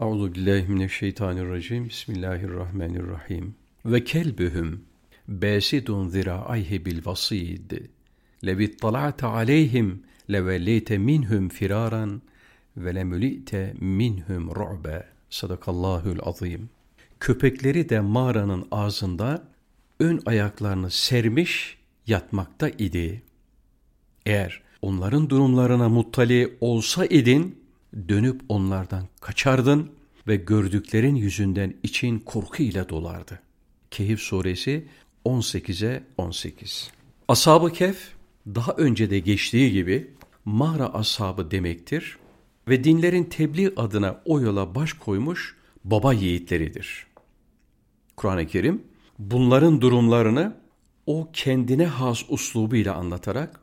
Euzu billahi mineşşeytanirracim. Bismillahirrahmanirrahim. Ve kelbühüm basidun zira'ayhi bil vasid. Lev ittala'te aleyhim levelleyte minhum firaran ve lemülite minhum ru'be. Sadakallahul azim. Köpekleri de mağaranın ağzında ön ayaklarını sermiş yatmakta idi. Eğer onların durumlarına muttali olsa idin, dönüp onlardan kaçardın ve gördüklerin yüzünden için korku ile dolardı. Kehif suresi 18'e 18. Ashab-ı Kehf daha önce de geçtiği gibi mağara ashabı demektir ve dinlerin tebliğ adına o yola baş koymuş baba yiğitleridir. Kur'an-ı Kerim bunların durumlarını o kendine has uslubuyla anlatarak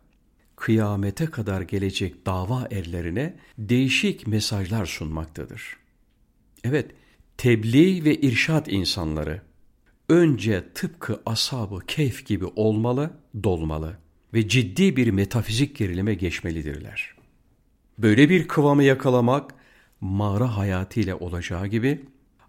kıyamete kadar gelecek dava erlerine değişik mesajlar sunmaktadır. Evet, tebliğ ve irşat insanları önce tıpkı ashabı keyf gibi olmalı, dolmalı ve ciddi bir metafizik gerilime geçmelidirler. Böyle bir kıvamı yakalamak mağara hayatıyla olacağı gibi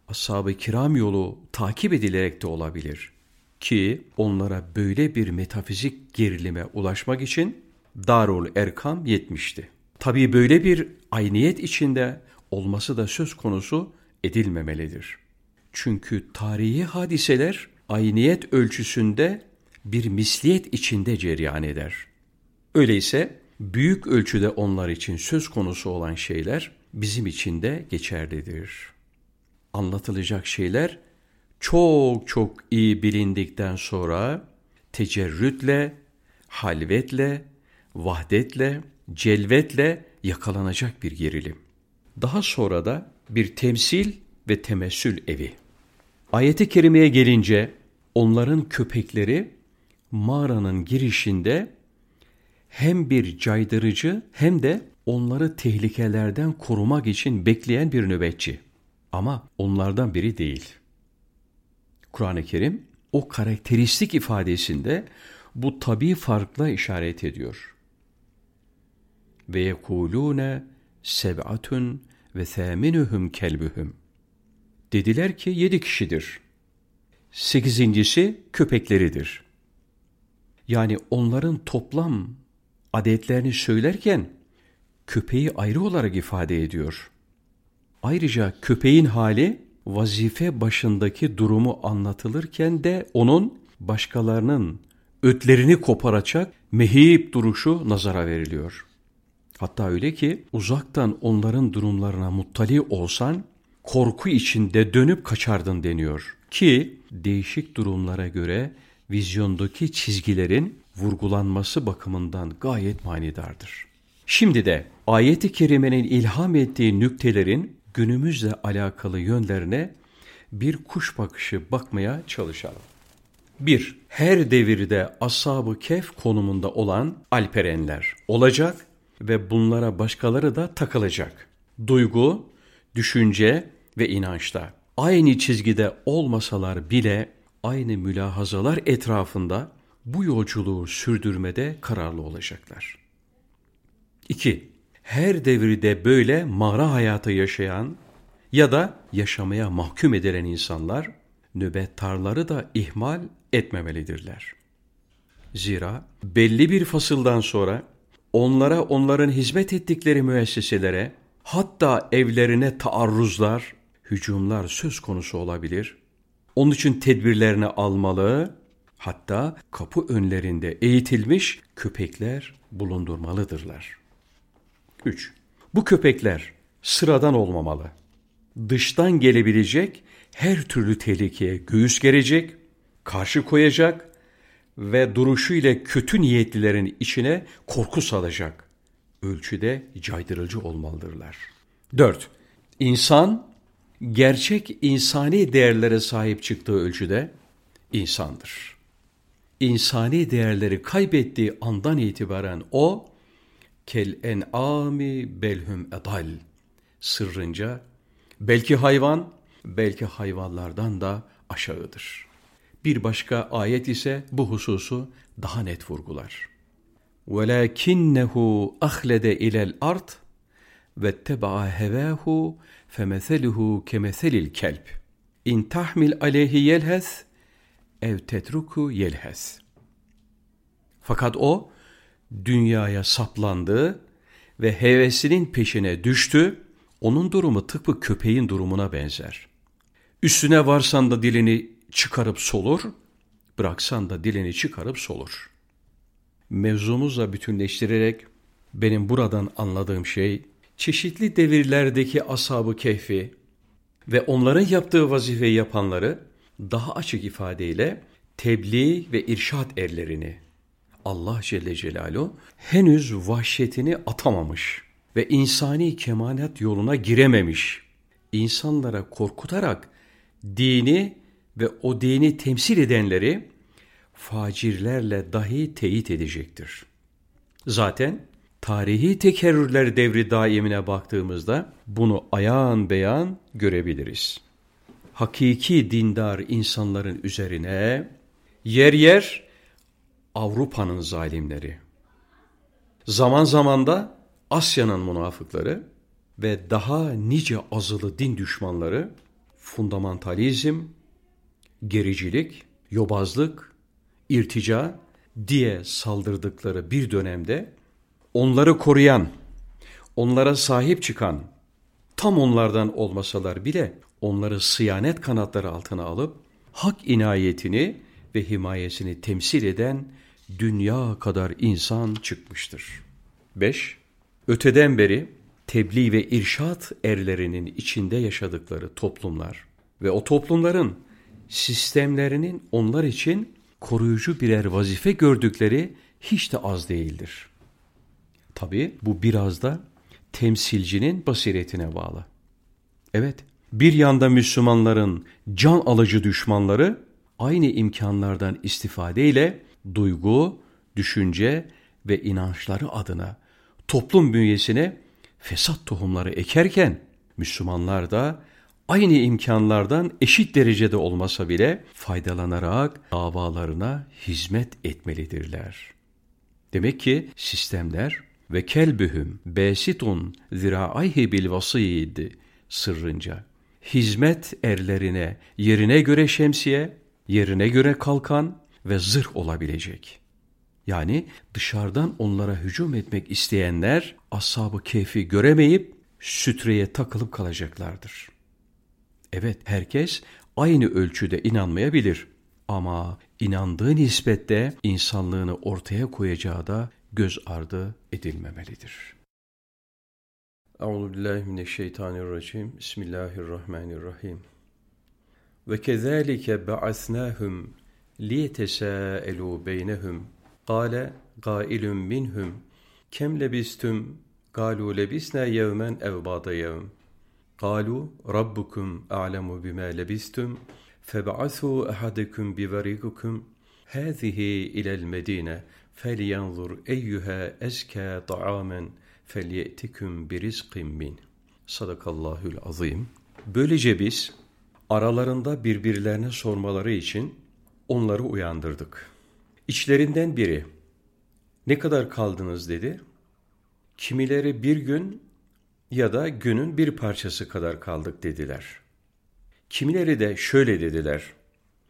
ashab-ı kiram yolu takip edilerek de olabilir ki onlara böyle bir metafizik gerilime ulaşmak için Darul Erkam yetmişti. Tabii böyle bir ayniyet içinde olması da söz konusu edilmemelidir. Çünkü tarihi hadiseler ayniyet ölçüsünde bir misliyet içinde cereyan eder. Öyleyse büyük ölçüde onlar için söz konusu olan şeyler bizim için de geçerlidir. Anlatılacak şeyler çok çok iyi bilindikten sonra tecerrütle, halvetle vahdetle, celvetle yakalanacak bir gerilim. Daha sonra da bir temsil ve temessül evi. Ayeti kerimeye gelince onların köpekleri mağaranın girişinde hem bir caydırıcı hem de onları tehlikelerden korumak için bekleyen bir nöbetçi. Ama onlardan biri değil. Kur'an-ı Kerim o karakteristik ifadesinde bu tabi farkla işaret ediyor ve yekulune seb'atun ve thaminuhum kelbuhum. Dediler ki yedi kişidir. Sekizincisi köpekleridir. Yani onların toplam adetlerini söylerken köpeği ayrı olarak ifade ediyor. Ayrıca köpeğin hali vazife başındaki durumu anlatılırken de onun başkalarının ötlerini koparacak mehip duruşu nazara veriliyor. Hatta öyle ki uzaktan onların durumlarına muttali olsan korku içinde dönüp kaçardın deniyor. Ki değişik durumlara göre vizyondaki çizgilerin vurgulanması bakımından gayet manidardır. Şimdi de ayeti kerimenin ilham ettiği nüktelerin günümüzle alakalı yönlerine bir kuş bakışı bakmaya çalışalım. 1. Her devirde ashab-ı kef konumunda olan alperenler olacak ve bunlara başkaları da takılacak. Duygu, düşünce ve inançta aynı çizgide olmasalar bile aynı mülahazalar etrafında bu yolculuğu sürdürmede kararlı olacaklar. 2. Her devirde böyle mağara hayatı yaşayan ya da yaşamaya mahkum edilen insanlar nöbettarları da ihmal etmemelidirler. Zira belli bir fasıldan sonra onlara onların hizmet ettikleri müesseselere hatta evlerine taarruzlar, hücumlar söz konusu olabilir. Onun için tedbirlerini almalı, hatta kapı önlerinde eğitilmiş köpekler bulundurmalıdırlar. 3. Bu köpekler sıradan olmamalı. Dıştan gelebilecek her türlü tehlikeye göğüs gerecek, karşı koyacak ve duruşu ile kötü niyetlilerin içine korku salacak ölçüde caydırıcı olmalıdırlar. 4. İnsan gerçek insani değerlere sahip çıktığı ölçüde insandır. İnsani değerleri kaybettiği andan itibaren o kel en'ami belhum edal sırrınca belki hayvan belki hayvanlardan da aşağıdır. Bir başka ayet ise bu hususu daha net vurgular. وَلَكِنَّهُ أَخْلَدَ إِلَى الْأَرْضِ وَاتَّبَعَ هَوَاهُ femeseluhu kemeselil kelb. İn tahmil aleyhi yelhes ev tetruku yelhes. Fakat o dünyaya saplandı ve hevesinin peşine düştü. Onun durumu tıpkı köpeğin durumuna benzer. Üstüne varsan da dilini çıkarıp solur, bıraksan da dilini çıkarıp solur. Mevzumuzla bütünleştirerek benim buradan anladığım şey çeşitli devirlerdeki ashabı kehfi ve onların yaptığı vazifeyi yapanları daha açık ifadeyle tebliğ ve irşat erlerini Allah Celle Celaluhu henüz vahşetini atamamış ve insani kemalat yoluna girememiş. insanlara korkutarak dini ve o dini temsil edenleri facirlerle dahi teyit edecektir. Zaten tarihi tekerrürler devri daimine baktığımızda bunu ayağın beyan görebiliriz. Hakiki dindar insanların üzerine yer yer Avrupa'nın zalimleri, zaman zaman da Asya'nın münafıkları ve daha nice azılı din düşmanları fundamentalizm, gericilik, yobazlık, irtica diye saldırdıkları bir dönemde onları koruyan, onlara sahip çıkan, tam onlardan olmasalar bile onları sıyanet kanatları altına alıp hak inayetini ve himayesini temsil eden dünya kadar insan çıkmıştır. 5. Öteden beri tebliğ ve irşat erlerinin içinde yaşadıkları toplumlar ve o toplumların sistemlerinin onlar için koruyucu birer vazife gördükleri hiç de az değildir. Tabi bu biraz da temsilcinin basiretine bağlı. Evet, bir yanda Müslümanların can alıcı düşmanları aynı imkanlardan istifadeyle duygu, düşünce ve inançları adına toplum bünyesine fesat tohumları ekerken Müslümanlar da aynı imkanlardan eşit derecede olmasa bile faydalanarak davalarına hizmet etmelidirler. Demek ki sistemler ve kelbühüm besitun ziraayhi bil vasiyid sırrınca hizmet erlerine yerine göre şemsiye, yerine göre kalkan ve zırh olabilecek. Yani dışarıdan onlara hücum etmek isteyenler ashab-ı keyfi göremeyip sütreye takılıp kalacaklardır. Evet herkes aynı ölçüde inanmayabilir ama inandığı nispette insanlığını ortaya koyacağı da göz ardı edilmemelidir. Euzubillahimineşşeytanirracim. Bismillahirrahmanirrahim. Ve kezalike ba'asnahum liyetesâelû beynehum. Kâle gâilun minhum. Kem lebistum? Kâlû lebisnâ yevmen ev bâda yevm. قالوا ربكم أعلم بما لبستم فابعثوا أحدكم بوريقكم هذه إلى المدينة فلينظر أيها أزكى طعاما فليأتكم برزق min. Sadakallahül azim. Böylece biz aralarında birbirlerine sormaları için onları uyandırdık. İçlerinden biri ne kadar kaldınız dedi. Kimileri bir gün ya da günün bir parçası kadar kaldık dediler. Kimileri de şöyle dediler.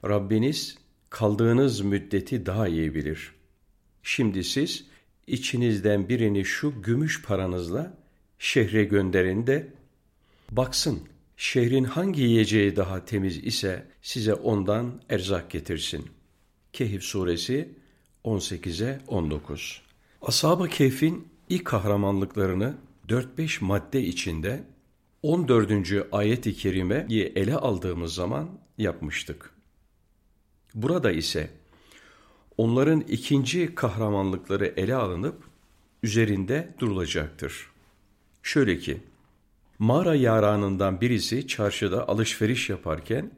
Rabbiniz kaldığınız müddeti daha iyi bilir. Şimdi siz içinizden birini şu gümüş paranızla şehre gönderin de baksın şehrin hangi yiyeceği daha temiz ise size ondan erzak getirsin. Kehif suresi 18'e 19. Ashab-ı Kehf'in ilk kahramanlıklarını 4-5 madde içinde 14. ayet-i kerimeyi ele aldığımız zaman yapmıştık. Burada ise onların ikinci kahramanlıkları ele alınıp üzerinde durulacaktır. Şöyle ki, mağara yaranından birisi çarşıda alışveriş yaparken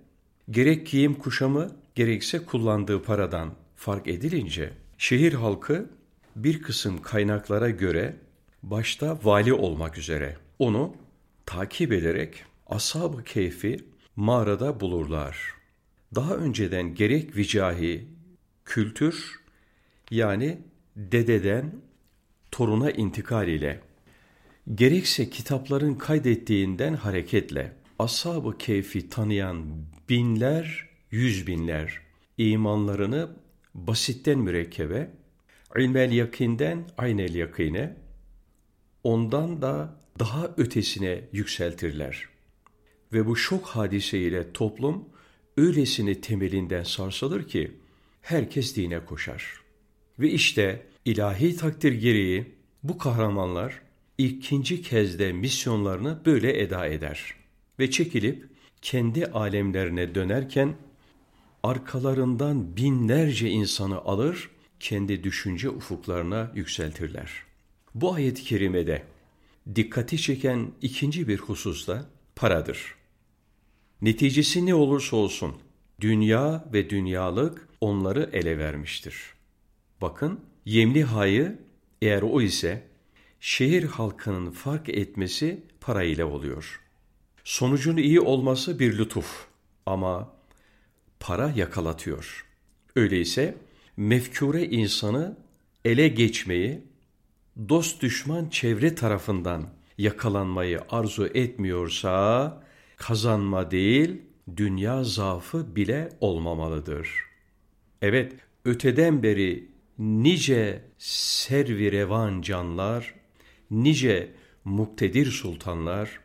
gerek giyim kuşamı gerekse kullandığı paradan fark edilince şehir halkı bir kısım kaynaklara göre başta vali olmak üzere onu takip ederek ashab-ı keyfi mağarada bulurlar. Daha önceden gerek vicahi, kültür yani dededen toruna intikal ile gerekse kitapların kaydettiğinden hareketle ashab-ı keyfi tanıyan binler, yüz binler imanlarını basitten mürekkebe, ilmel yakinden aynel yakine, ondan da daha ötesine yükseltirler. Ve bu şok hadiseyle toplum öylesine temelinden sarsılır ki herkes dine koşar. Ve işte ilahi takdir gereği bu kahramanlar ikinci kez de misyonlarını böyle eda eder ve çekilip kendi alemlerine dönerken arkalarından binlerce insanı alır, kendi düşünce ufuklarına yükseltirler. Bu ayet-i kerimede dikkati çeken ikinci bir husus da paradır. Neticesi ne olursa olsun dünya ve dünyalık onları ele vermiştir. Bakın yemli hayı eğer o ise şehir halkının fark etmesi parayla oluyor. Sonucun iyi olması bir lütuf ama para yakalatıyor. Öyleyse mefkure insanı ele geçmeyi, dost düşman çevre tarafından yakalanmayı arzu etmiyorsa kazanma değil, dünya zaafı bile olmamalıdır. Evet, öteden beri nice servi canlar, nice muktedir sultanlar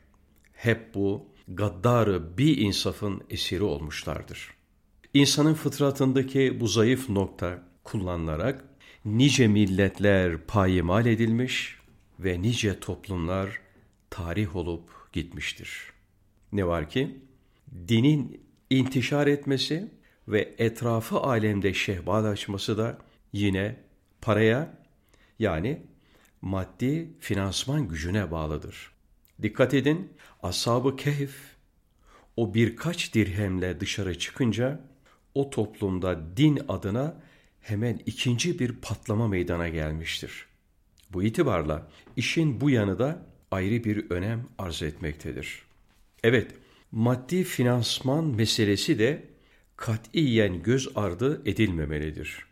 hep bu gaddarı bir insafın esiri olmuşlardır. İnsanın fıtratındaki bu zayıf nokta kullanılarak nice milletler payimal edilmiş ve nice toplumlar tarih olup gitmiştir. Ne var ki dinin intişar etmesi ve etrafı alemde şehbal açması da yine paraya yani maddi finansman gücüne bağlıdır. Dikkat edin, Ashab-ı Kehf o birkaç dirhemle dışarı çıkınca o toplumda din adına hemen ikinci bir patlama meydana gelmiştir. Bu itibarla işin bu yanı da ayrı bir önem arz etmektedir. Evet, maddi finansman meselesi de katiyen göz ardı edilmemelidir.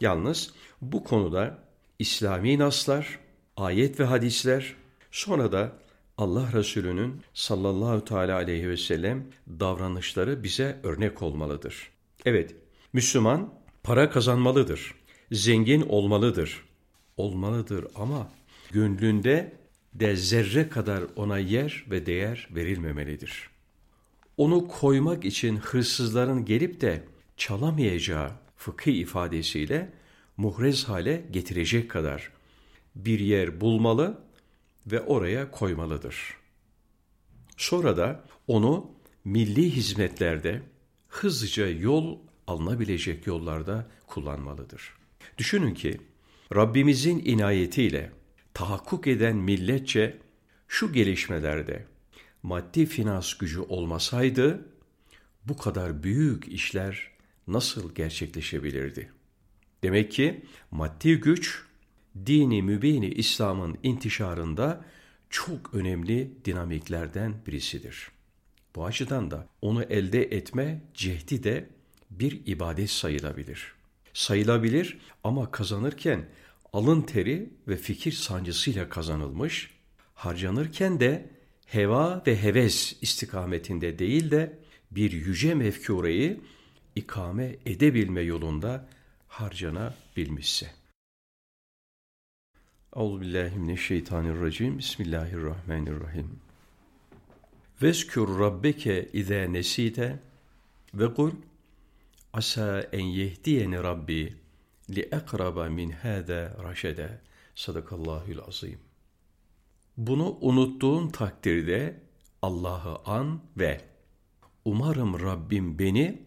Yalnız bu konuda İslami naslar, ayet ve hadisler, sonra da Allah Resulü'nün sallallahu teala aleyhi ve sellem davranışları bize örnek olmalıdır. Evet, Müslüman para kazanmalıdır, zengin olmalıdır, olmalıdır ama gönlünde de zerre kadar ona yer ve değer verilmemelidir. Onu koymak için hırsızların gelip de çalamayacağı fıkhi ifadesiyle muhrez hale getirecek kadar bir yer bulmalı ve oraya koymalıdır. Sonra da onu milli hizmetlerde hızlıca yol alınabilecek yollarda kullanmalıdır. Düşünün ki Rabbimizin inayetiyle tahakkuk eden milletçe şu gelişmelerde maddi finans gücü olmasaydı bu kadar büyük işler nasıl gerçekleşebilirdi? Demek ki maddi güç dini mübini İslam'ın intişarında çok önemli dinamiklerden birisidir. Bu açıdan da onu elde etme cehdi de bir ibadet sayılabilir. Sayılabilir ama kazanırken alın teri ve fikir sancısıyla kazanılmış, harcanırken de heva ve heves istikametinde değil de bir yüce mefkureyi ikame edebilme yolunda harcanabilmişse. Euzubillahimineşşeytanirracim. Bismillahirrahmanirrahim. Vezkür rabbeke izâ nesite ve kul asa en yehdiyeni rabbi li ekraba min hâzâ raşede. Sadakallahül azim. Bunu unuttuğun takdirde Allah'ı an ve umarım Rabbim beni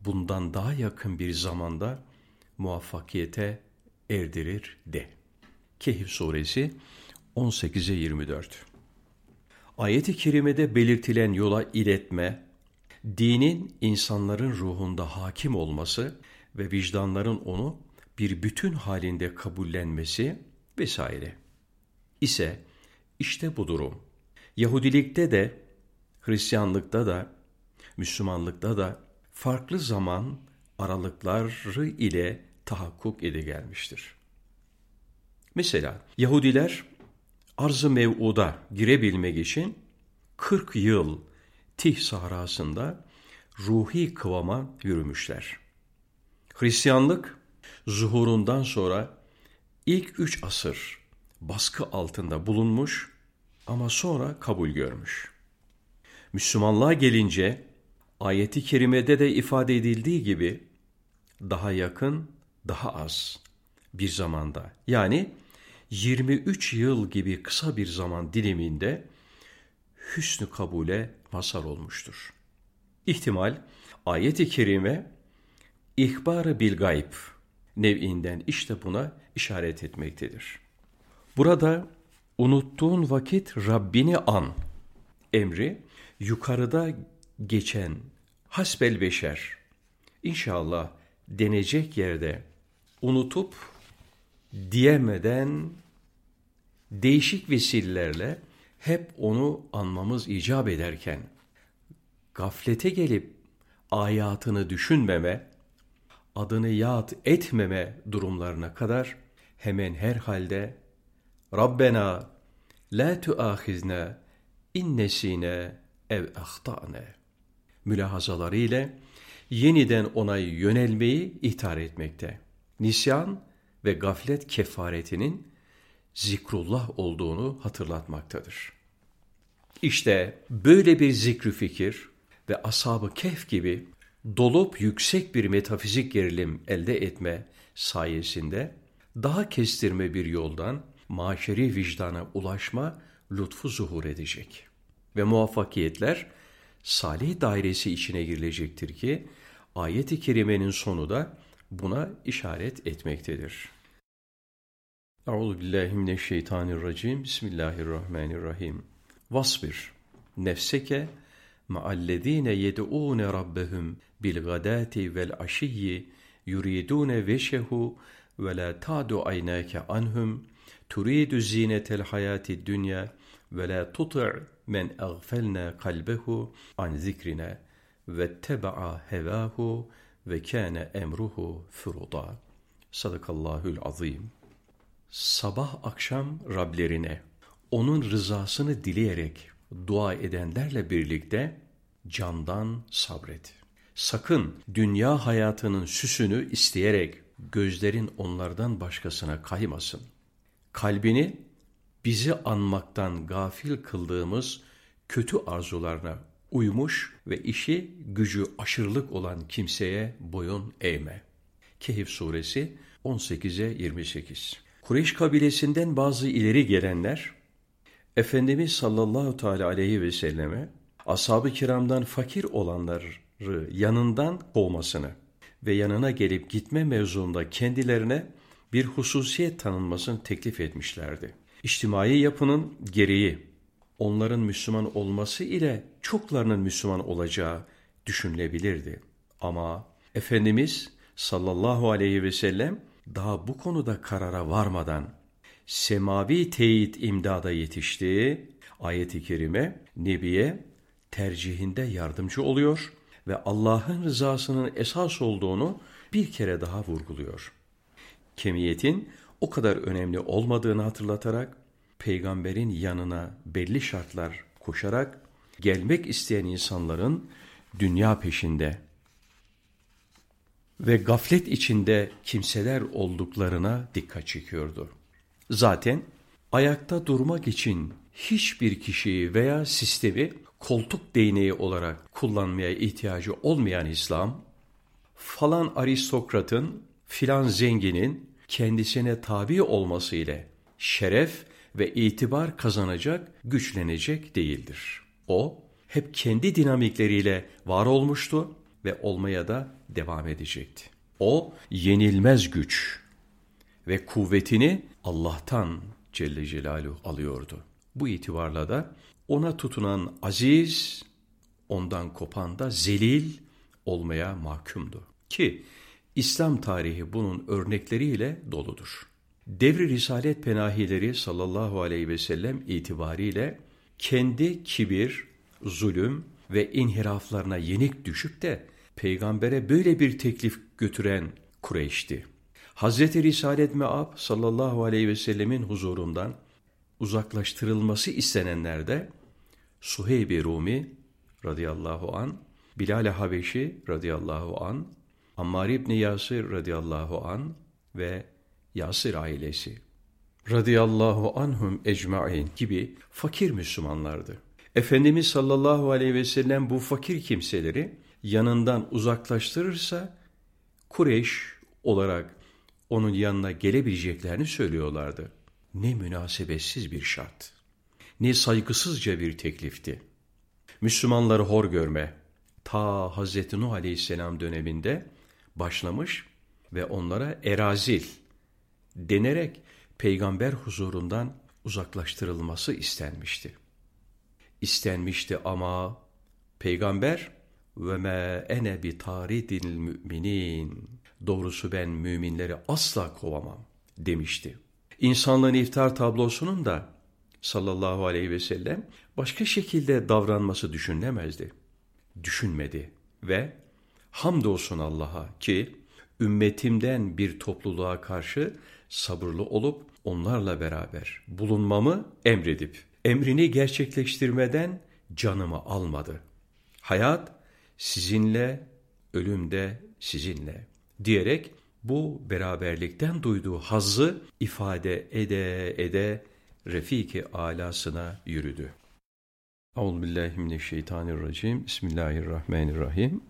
bundan daha yakın bir zamanda muvaffakiyete erdirir de. Kehf suresi 18'e 24 Ayet-i kerimede belirtilen yola iletme, dinin insanların ruhunda hakim olması ve vicdanların onu bir bütün halinde kabullenmesi vesaire. ise işte bu durum. Yahudilikte de, Hristiyanlıkta da, Müslümanlıkta da farklı zaman aralıkları ile tahakkuk ede gelmiştir. Mesela Yahudiler arz-ı mev'uda girebilmek için 40 yıl Tih sahrasında ruhi kıvama yürümüşler. Hristiyanlık zuhurundan sonra ilk üç asır baskı altında bulunmuş ama sonra kabul görmüş. Müslümanlığa gelince ayeti kerimede de ifade edildiği gibi daha yakın, daha az bir zamanda yani 23 yıl gibi kısa bir zaman diliminde hüsnü kabule mazhar olmuştur. İhtimal ayet-i kerime ihbar bil gayb nev'inden işte buna işaret etmektedir. Burada unuttuğun vakit Rabbini an emri yukarıda geçen hasbel beşer inşallah denecek yerde unutup diyemeden değişik vesilelerle hep onu anmamız icap ederken gaflete gelip ayatını düşünmeme, adını yad etmeme durumlarına kadar hemen her halde Rabbena la tuahizna innesine ev ahtane mülahazaları ile yeniden ona yönelmeyi ihtar etmekte. Nisyan ve gaflet kefaretinin zikrullah olduğunu hatırlatmaktadır. İşte böyle bir zikrü fikir ve ashab-ı kehf gibi dolup yüksek bir metafizik gerilim elde etme sayesinde daha kestirme bir yoldan maşeri vicdana ulaşma lütfu zuhur edecek. Ve muvaffakiyetler salih dairesi içine girilecektir ki ayet-i kerimenin sonu da buna işaret etmektedir. Euzu billahi mineşşeytanirracim. Bismillahirrahmanirrahim. Vasbir nefseke ma'allezine yed'ûne rabbehum bil gadati vel aşiyyi yuridune veşehu ve la ta'du aynake anhum turidu zinetel hayati dünya ve la tuti' men aghfalna kalbehu an zikrina ve teba'a hevahu ve kâne emruhu furuda. Sadakallahül azim. Sabah akşam Rablerine onun rızasını dileyerek dua edenlerle birlikte candan sabret. Sakın dünya hayatının süsünü isteyerek gözlerin onlardan başkasına kaymasın. Kalbini bizi anmaktan gafil kıldığımız kötü arzularına uymuş ve işi gücü aşırılık olan kimseye boyun eğme. Kehif suresi 18'e 28. Kureyş kabilesinden bazı ileri gelenler Efendimiz sallallahu teala aleyhi ve selleme ashab-ı kiramdan fakir olanları yanından kovmasını ve yanına gelip gitme mevzuunda kendilerine bir hususiyet tanınmasını teklif etmişlerdi. İçtimai yapının gereği onların Müslüman olması ile çoklarının Müslüman olacağı düşünülebilirdi. Ama Efendimiz sallallahu aleyhi ve sellem daha bu konuda karara varmadan semavi teyit imdada yetişti. Ayet-i kerime Nebi'ye tercihinde yardımcı oluyor ve Allah'ın rızasının esas olduğunu bir kere daha vurguluyor. Kemiyetin o kadar önemli olmadığını hatırlatarak peygamberin yanına belli şartlar koşarak gelmek isteyen insanların dünya peşinde ve gaflet içinde kimseler olduklarına dikkat çekiyordu. Zaten ayakta durmak için hiçbir kişiyi veya sistemi koltuk değneği olarak kullanmaya ihtiyacı olmayan İslam, falan aristokratın, filan zenginin kendisine tabi olması ile şeref ve itibar kazanacak, güçlenecek değildir. O, hep kendi dinamikleriyle var olmuştu ve olmaya da devam edecekti. O, yenilmez güç ve kuvvetini Allah'tan Celle Celaluhu alıyordu. Bu itibarla da ona tutunan aziz, ondan kopan da zelil olmaya mahkumdu. Ki İslam tarihi bunun örnekleriyle doludur. Devri Risalet penahileri sallallahu aleyhi ve sellem itibariyle kendi kibir, zulüm ve inhiraflarına yenik düşüp de peygambere böyle bir teklif götüren Kureyş'ti. Hazreti Risalet Meab sallallahu aleyhi ve sellemin huzurundan uzaklaştırılması istenenler de Suheyb-i Rumi radıyallahu an, Bilal-i Habeşi radıyallahu an, Ammar İbni Yasir radıyallahu an ve Yasir ailesi radıyallahu anhum ecmain gibi fakir Müslümanlardı. Efendimiz sallallahu aleyhi ve sellem bu fakir kimseleri yanından uzaklaştırırsa Kureyş olarak onun yanına gelebileceklerini söylüyorlardı. Ne münasebetsiz bir şart. Ne saygısızca bir teklifti. Müslümanları hor görme ta Hz. Nuh aleyhisselam döneminde başlamış ve onlara erazil denerek peygamber huzurundan uzaklaştırılması istenmişti. İstenmişti ama peygamber ve me ene bi taridil müminin doğrusu ben müminleri asla kovamam demişti. İnsanlığın iftar tablosunun da sallallahu aleyhi ve sellem başka şekilde davranması düşünülemezdi. Düşünmedi ve hamdolsun Allah'a ki ümmetimden bir topluluğa karşı sabırlı olup onlarla beraber bulunmamı emredip emrini gerçekleştirmeden canımı almadı. Hayat sizinle, ölüm de sizinle diyerek bu beraberlikten duyduğu hazzı ifade ede ede Refiki alasına yürüdü. Euzubillahimineşşeytanirracim. Bismillahirrahmanirrahim.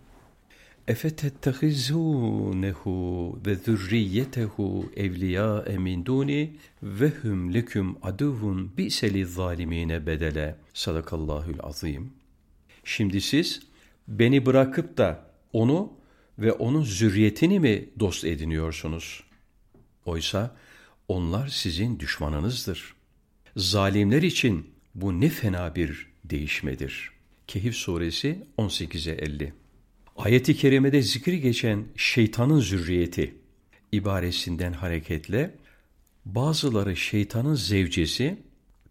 Efetettehizunehu ve zürriyetehu evliya min duni ve hum leküm aduvun bi'seli zalimine bedele. Sadakallahül azim. Şimdi siz beni bırakıp da onu ve onun zürriyetini mi dost ediniyorsunuz? Oysa onlar sizin düşmanınızdır. Zalimler için bu ne fena bir değişmedir. Kehif suresi 18'e 50 Ayet-i kerimede zikri geçen şeytanın zürriyeti ibaresinden hareketle bazıları şeytanın zevcesi,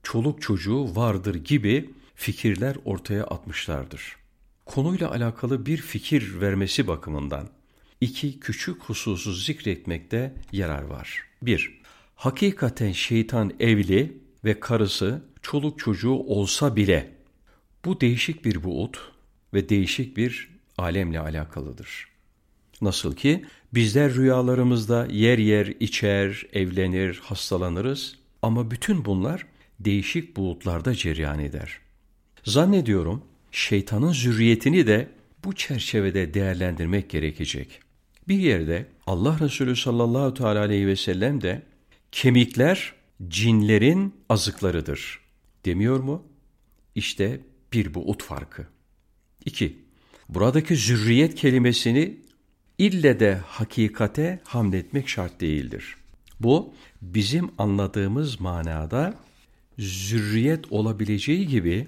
çoluk çocuğu vardır gibi fikirler ortaya atmışlardır. Konuyla alakalı bir fikir vermesi bakımından iki küçük hususu zikretmekte yarar var. 1. Hakikaten şeytan evli ve karısı çoluk çocuğu olsa bile bu değişik bir buut ve değişik bir alemle alakalıdır. Nasıl ki bizler rüyalarımızda yer yer içer, evlenir, hastalanırız ama bütün bunlar değişik bulutlarda cereyan eder. Zannediyorum şeytanın zürriyetini de bu çerçevede değerlendirmek gerekecek. Bir yerde Allah Resulü sallallahu teala aleyhi ve sellem de kemikler cinlerin azıklarıdır demiyor mu? İşte bir bu ut farkı. İki, buradaki zürriyet kelimesini ille de hakikate hamletmek şart değildir. Bu bizim anladığımız manada zürriyet olabileceği gibi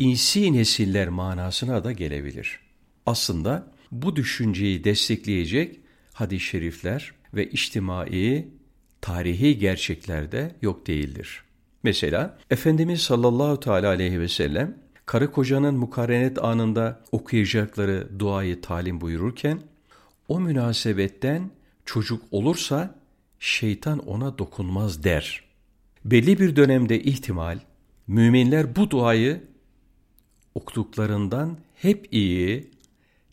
insi nesiller manasına da gelebilir. Aslında bu düşünceyi destekleyecek hadis-i şerifler ve içtimai, tarihi gerçeklerde yok değildir. Mesela Efendimiz sallallahu teala aleyhi ve sellem karı kocanın mukarenet anında okuyacakları duayı talim buyururken o münasebetten çocuk olursa şeytan ona dokunmaz der. Belli bir dönemde ihtimal müminler bu duayı okuduklarından hep iyi,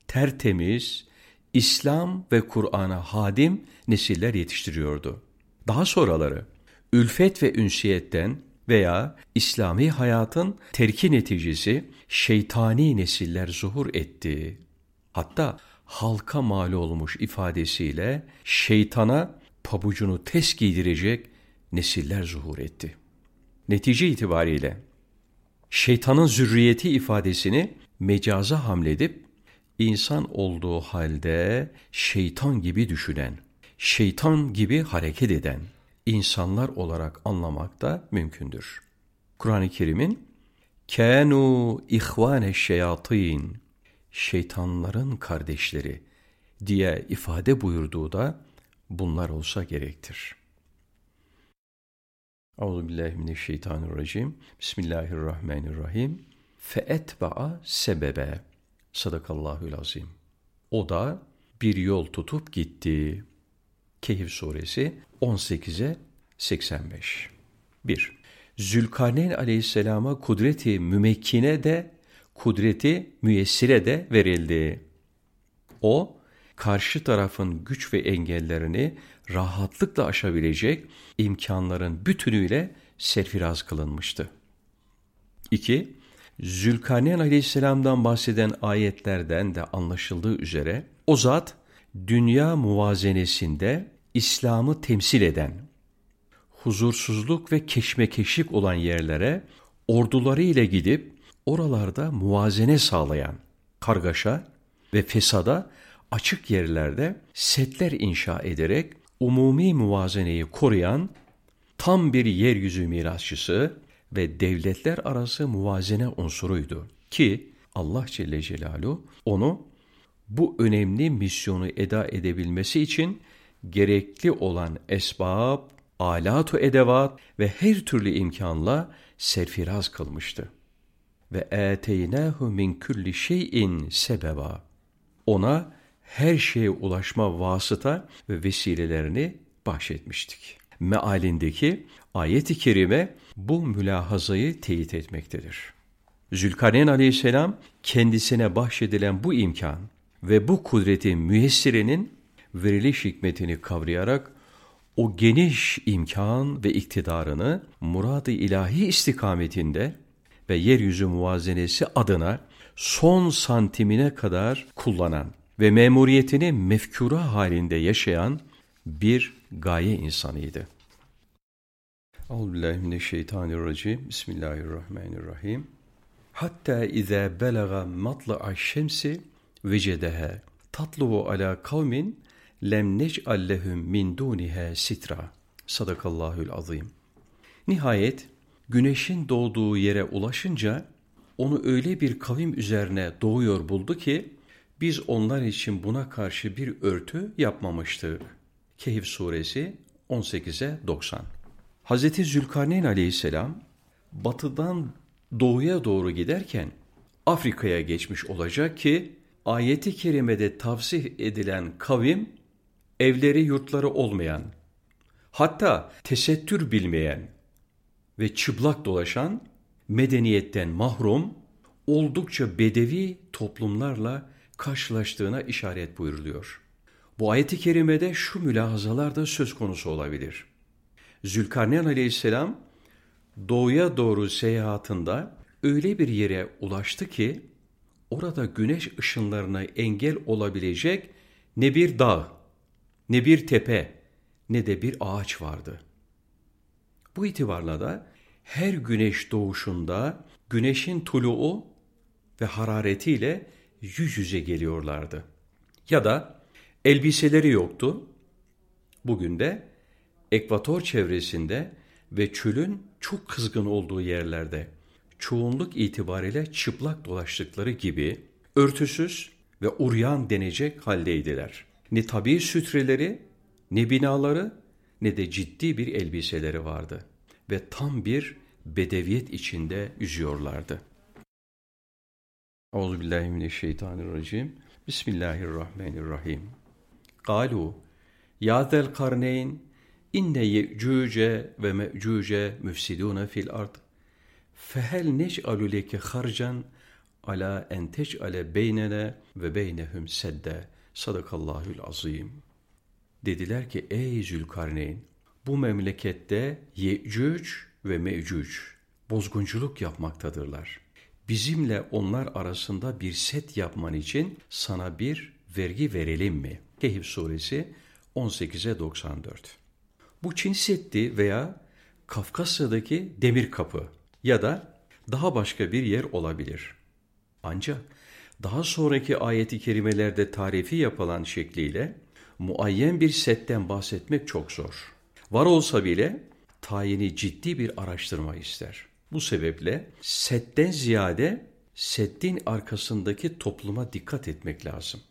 tertemiz, İslam ve Kur'an'a hadim nesiller yetiştiriyordu. Daha sonraları ülfet ve ünsiyetten veya İslami hayatın terki neticesi şeytani nesiller zuhur etti. Hatta halka mal olmuş ifadesiyle şeytana pabucunu tes giydirecek nesiller zuhur etti. Netice itibariyle şeytanın zürriyeti ifadesini mecaza hamledip insan olduğu halde şeytan gibi düşünen, şeytan gibi hareket eden insanlar olarak anlamak da mümkündür. Kur'an-ı Kerim'in kanu ihvane şeyatin şeytanların kardeşleri diye ifade buyurduğu da bunlar olsa gerektir. Euzubillahimineşşeytanirracim. Bismillahirrahmanirrahim. Feetba'a sebebe. Sadakallahül azim. O da bir yol tutup gitti. Kehif suresi 18'e 85. 1. Zülkarneyn aleyhisselama kudreti mümekkine de kudreti müyessire de verildi. O, karşı tarafın güç ve engellerini rahatlıkla aşabilecek imkanların bütünüyle serfiraz kılınmıştı. 2. Zülkarneyn aleyhisselamdan bahseden ayetlerden de anlaşıldığı üzere o zat dünya muvazenesinde İslam'ı temsil eden, huzursuzluk ve keşmekeşlik olan yerlere orduları ile gidip oralarda muvazene sağlayan, kargaşa ve fesada açık yerlerde setler inşa ederek umumi muvazeneyi koruyan tam bir yeryüzü mirasçısı ve devletler arası muvazene unsuruydu ki Allah Celle Celaluhu onu bu önemli misyonu eda edebilmesi için gerekli olan esbab, alatu edevat ve her türlü imkanla serfiraz kılmıştı. Ve eteynahu min kulli şeyin sebeba. Ona her şeye ulaşma vasıta ve vesilelerini bahşetmiştik. Mealindeki ayet-i kerime bu mülahazayı teyit etmektedir. Zülkarneyn aleyhisselam kendisine bahşedilen bu imkan ve bu kudretin müyessirenin veriliş hikmetini kavrayarak o geniş imkan ve iktidarını murad-ı ilahi istikametinde ve yeryüzü muvazenesi adına son santimine kadar kullanan ve memuriyetini mefkura halinde yaşayan bir gaye insanıydı. Euzubillahimineşşeytanirracim. Bismillahirrahmanirrahim. Hatta izâ belaga matla'a şemsi vecedeha tatlubu ala kavmin lem nec'al lehum min duniha sitra. Sadakallahül azim. Nihayet güneşin doğduğu yere ulaşınca onu öyle bir kavim üzerine doğuyor buldu ki biz onlar için buna karşı bir örtü yapmamıştık. Kehif suresi 18'e 90. Hazreti Zülkarneyn aleyhisselam batıdan doğuya doğru giderken Afrika'ya geçmiş olacak ki ayeti kerimede tavsih edilen kavim evleri yurtları olmayan, hatta tesettür bilmeyen ve çıplak dolaşan, medeniyetten mahrum, oldukça bedevi toplumlarla karşılaştığına işaret buyuruluyor. Bu ayeti kerimede şu mülahazalar da söz konusu olabilir. Zülkarneyn aleyhisselam doğuya doğru seyahatinde öyle bir yere ulaştı ki orada güneş ışınlarına engel olabilecek ne bir dağ, ne bir tepe, ne de bir ağaç vardı. Bu itibarla da her güneş doğuşunda güneşin tuluğu ve hararetiyle yüz yüze geliyorlardı. Ya da elbiseleri yoktu. Bugün de ekvator çevresinde ve çölün çok kızgın olduğu yerlerde çoğunluk itibariyle çıplak dolaştıkları gibi örtüsüz ve uryan denecek haldeydiler. Ne tabi sütreleri, ne binaları, ne de ciddi bir elbiseleri vardı ve tam bir bedeviyet içinde yüzüyorlardı. Euzubillahimineşşeytanirracim. Bismillahirrahmanirrahim. Galu Ya zel karneyn inne ye'cuce ve me'cuce müfsidune fil ard. Fehel nec'alu leke harcan ala en tec'ale beynene ve beynehum sedde. Sadakallahül azim. Dediler ki ey Zülkarneyn bu memlekette Yecüc ve Mecüc bozgunculuk yapmaktadırlar. Bizimle onlar arasında bir set yapman için sana bir vergi verelim mi? Kehif suresi 18'e 94. Bu Çin Seddi veya Kafkasya'daki demir kapı ya da daha başka bir yer olabilir. Ancak daha sonraki ayeti kerimelerde tarifi yapılan şekliyle muayyen bir setten bahsetmek çok zor. Var olsa bile tayini ciddi bir araştırma ister. Bu sebeple setten ziyade settin arkasındaki topluma dikkat etmek lazım.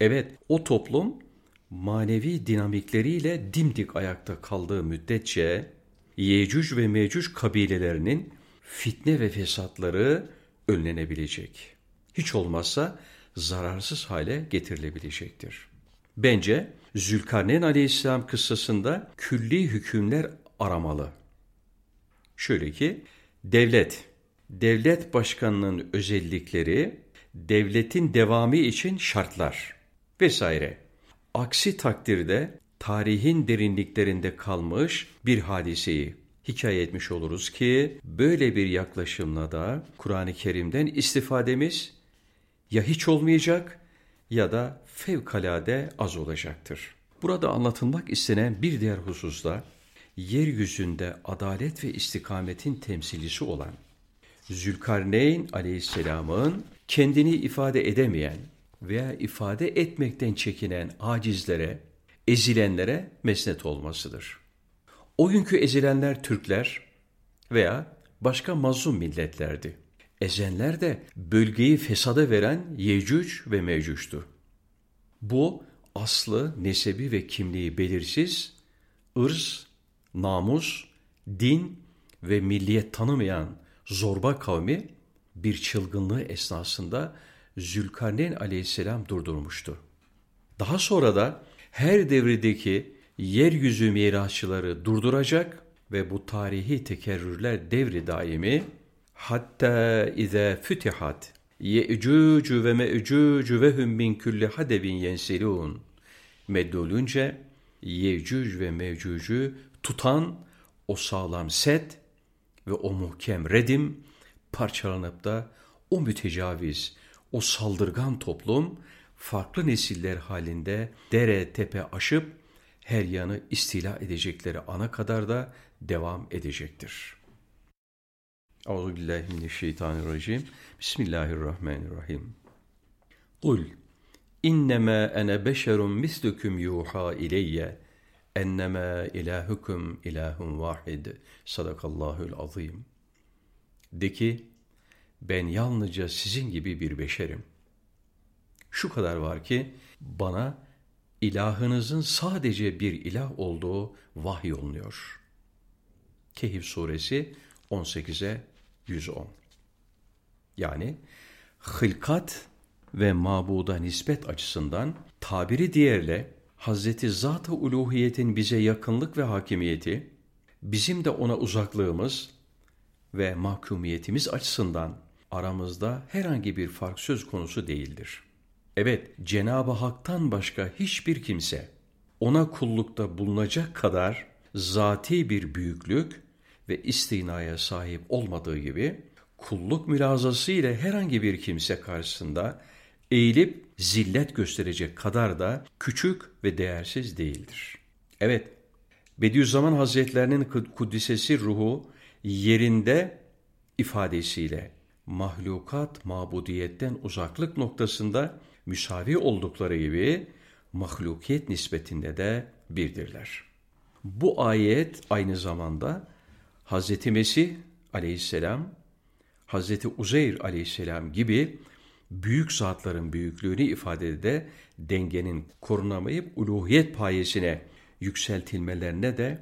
Evet, o toplum manevi dinamikleriyle dimdik ayakta kaldığı müddetçe Yecüc ve Mecüc kabilelerinin fitne ve fesatları önlenebilecek hiç olmazsa zararsız hale getirilebilecektir. Bence Zülkarneyn aleyhisselam kıssasında külli hükümler aramalı. Şöyle ki, devlet, devlet başkanının özellikleri, devletin devamı için şartlar vesaire. Aksi takdirde tarihin derinliklerinde kalmış bir hadiseyi hikaye etmiş oluruz ki böyle bir yaklaşımla da Kur'an-ı Kerim'den istifademiz ya hiç olmayacak ya da fevkalade az olacaktır. Burada anlatılmak istenen bir diğer hususta yeryüzünde adalet ve istikametin temsilcisi olan Zülkarneyn aleyhisselamın kendini ifade edemeyen veya ifade etmekten çekinen acizlere, ezilenlere mesnet olmasıdır. O günkü ezilenler Türkler veya başka mazlum milletlerdi. Ezenler de bölgeyi fesada veren Yecüc ve Mevcüc'tü. Bu aslı, nesebi ve kimliği belirsiz, ırz, namus, din ve milliyet tanımayan zorba kavmi bir çılgınlığı esnasında Zülkarneyn aleyhisselam durdurmuştu. Daha sonra da her devredeki yeryüzü mirasçıları durduracak ve bu tarihi tekerrürler devri daimi hatta ize fütihat ye'cucu ve me'cucu ve hum min kulli hadebin yensilun meddolunca Yecüc ve Mevcüc'ü tutan o sağlam set ve o muhkem redim parçalanıp da o mütecaviz, o saldırgan toplum farklı nesiller halinde dere tepe aşıp her yanı istila edecekleri ana kadar da devam edecektir. Euzubillahimineşşeytanirracim. Bismillahirrahmanirrahim. Kul innema ene beşerun mislukum yuha ileyye ennema ilahukum ilahun vahid. Sadakallahul azim. De ki, ben yalnızca sizin gibi bir beşerim. Şu kadar var ki, bana ilahınızın sadece bir ilah olduğu vahiy olunuyor. Kehif suresi 18'e 110. Yani hılkat ve mabuda nispet açısından tabiri diğerle Hazreti Zat-ı Uluhiyet'in bize yakınlık ve hakimiyeti, bizim de ona uzaklığımız ve mahkumiyetimiz açısından aramızda herhangi bir fark söz konusu değildir. Evet, Cenab-ı Hak'tan başka hiçbir kimse ona kullukta bulunacak kadar zati bir büyüklük ve istinaya sahip olmadığı gibi kulluk mülazası ile herhangi bir kimse karşısında eğilip zillet gösterecek kadar da küçük ve değersiz değildir. Evet, Bediüzzaman Hazretlerinin kuddisesi ruhu yerinde ifadesiyle mahlukat mabudiyetten uzaklık noktasında müsavi oldukları gibi mahlukiyet nispetinde de birdirler. Bu ayet aynı zamanda Hz. Mesih aleyhisselam, Hz. Uzeyr aleyhisselam gibi büyük zatların büyüklüğünü ifade de dengenin korunamayıp uluhiyet payesine yükseltilmelerine de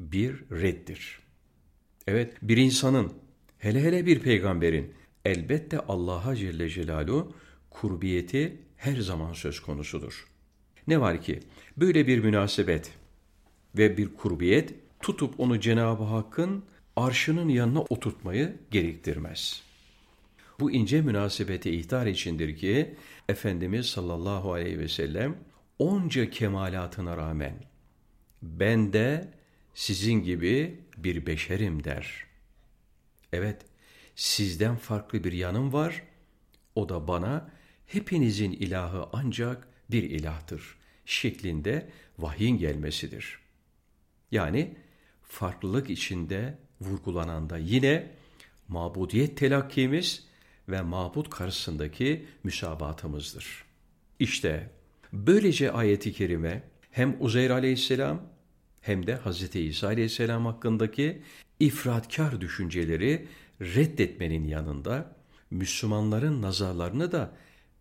bir reddir. Evet bir insanın hele hele bir peygamberin elbette Allah'a Celle Celaluhu kurbiyeti her zaman söz konusudur. Ne var ki böyle bir münasebet ve bir kurbiyet tutup onu Cenab-ı Hakk'ın arşının yanına oturtmayı gerektirmez. Bu ince münasebeti ihtar içindir ki Efendimiz sallallahu aleyhi ve sellem onca kemalatına rağmen ben de sizin gibi bir beşerim der. Evet, sizden farklı bir yanım var, o da bana hepinizin ilahı ancak bir ilahtır şeklinde vahyin gelmesidir. Yani farklılık içinde vurgulanan da yine mabudiyet telakkimiz ve mabut karşısındaki müsabatımızdır. İşte böylece ayeti kerime hem Uzeyr aleyhisselam hem de Hz. İsa aleyhisselam hakkındaki ifratkar düşünceleri reddetmenin yanında Müslümanların nazarlarını da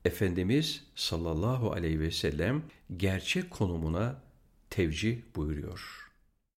Efendimiz sallallahu aleyhi ve sellem gerçek konumuna tevcih buyuruyor.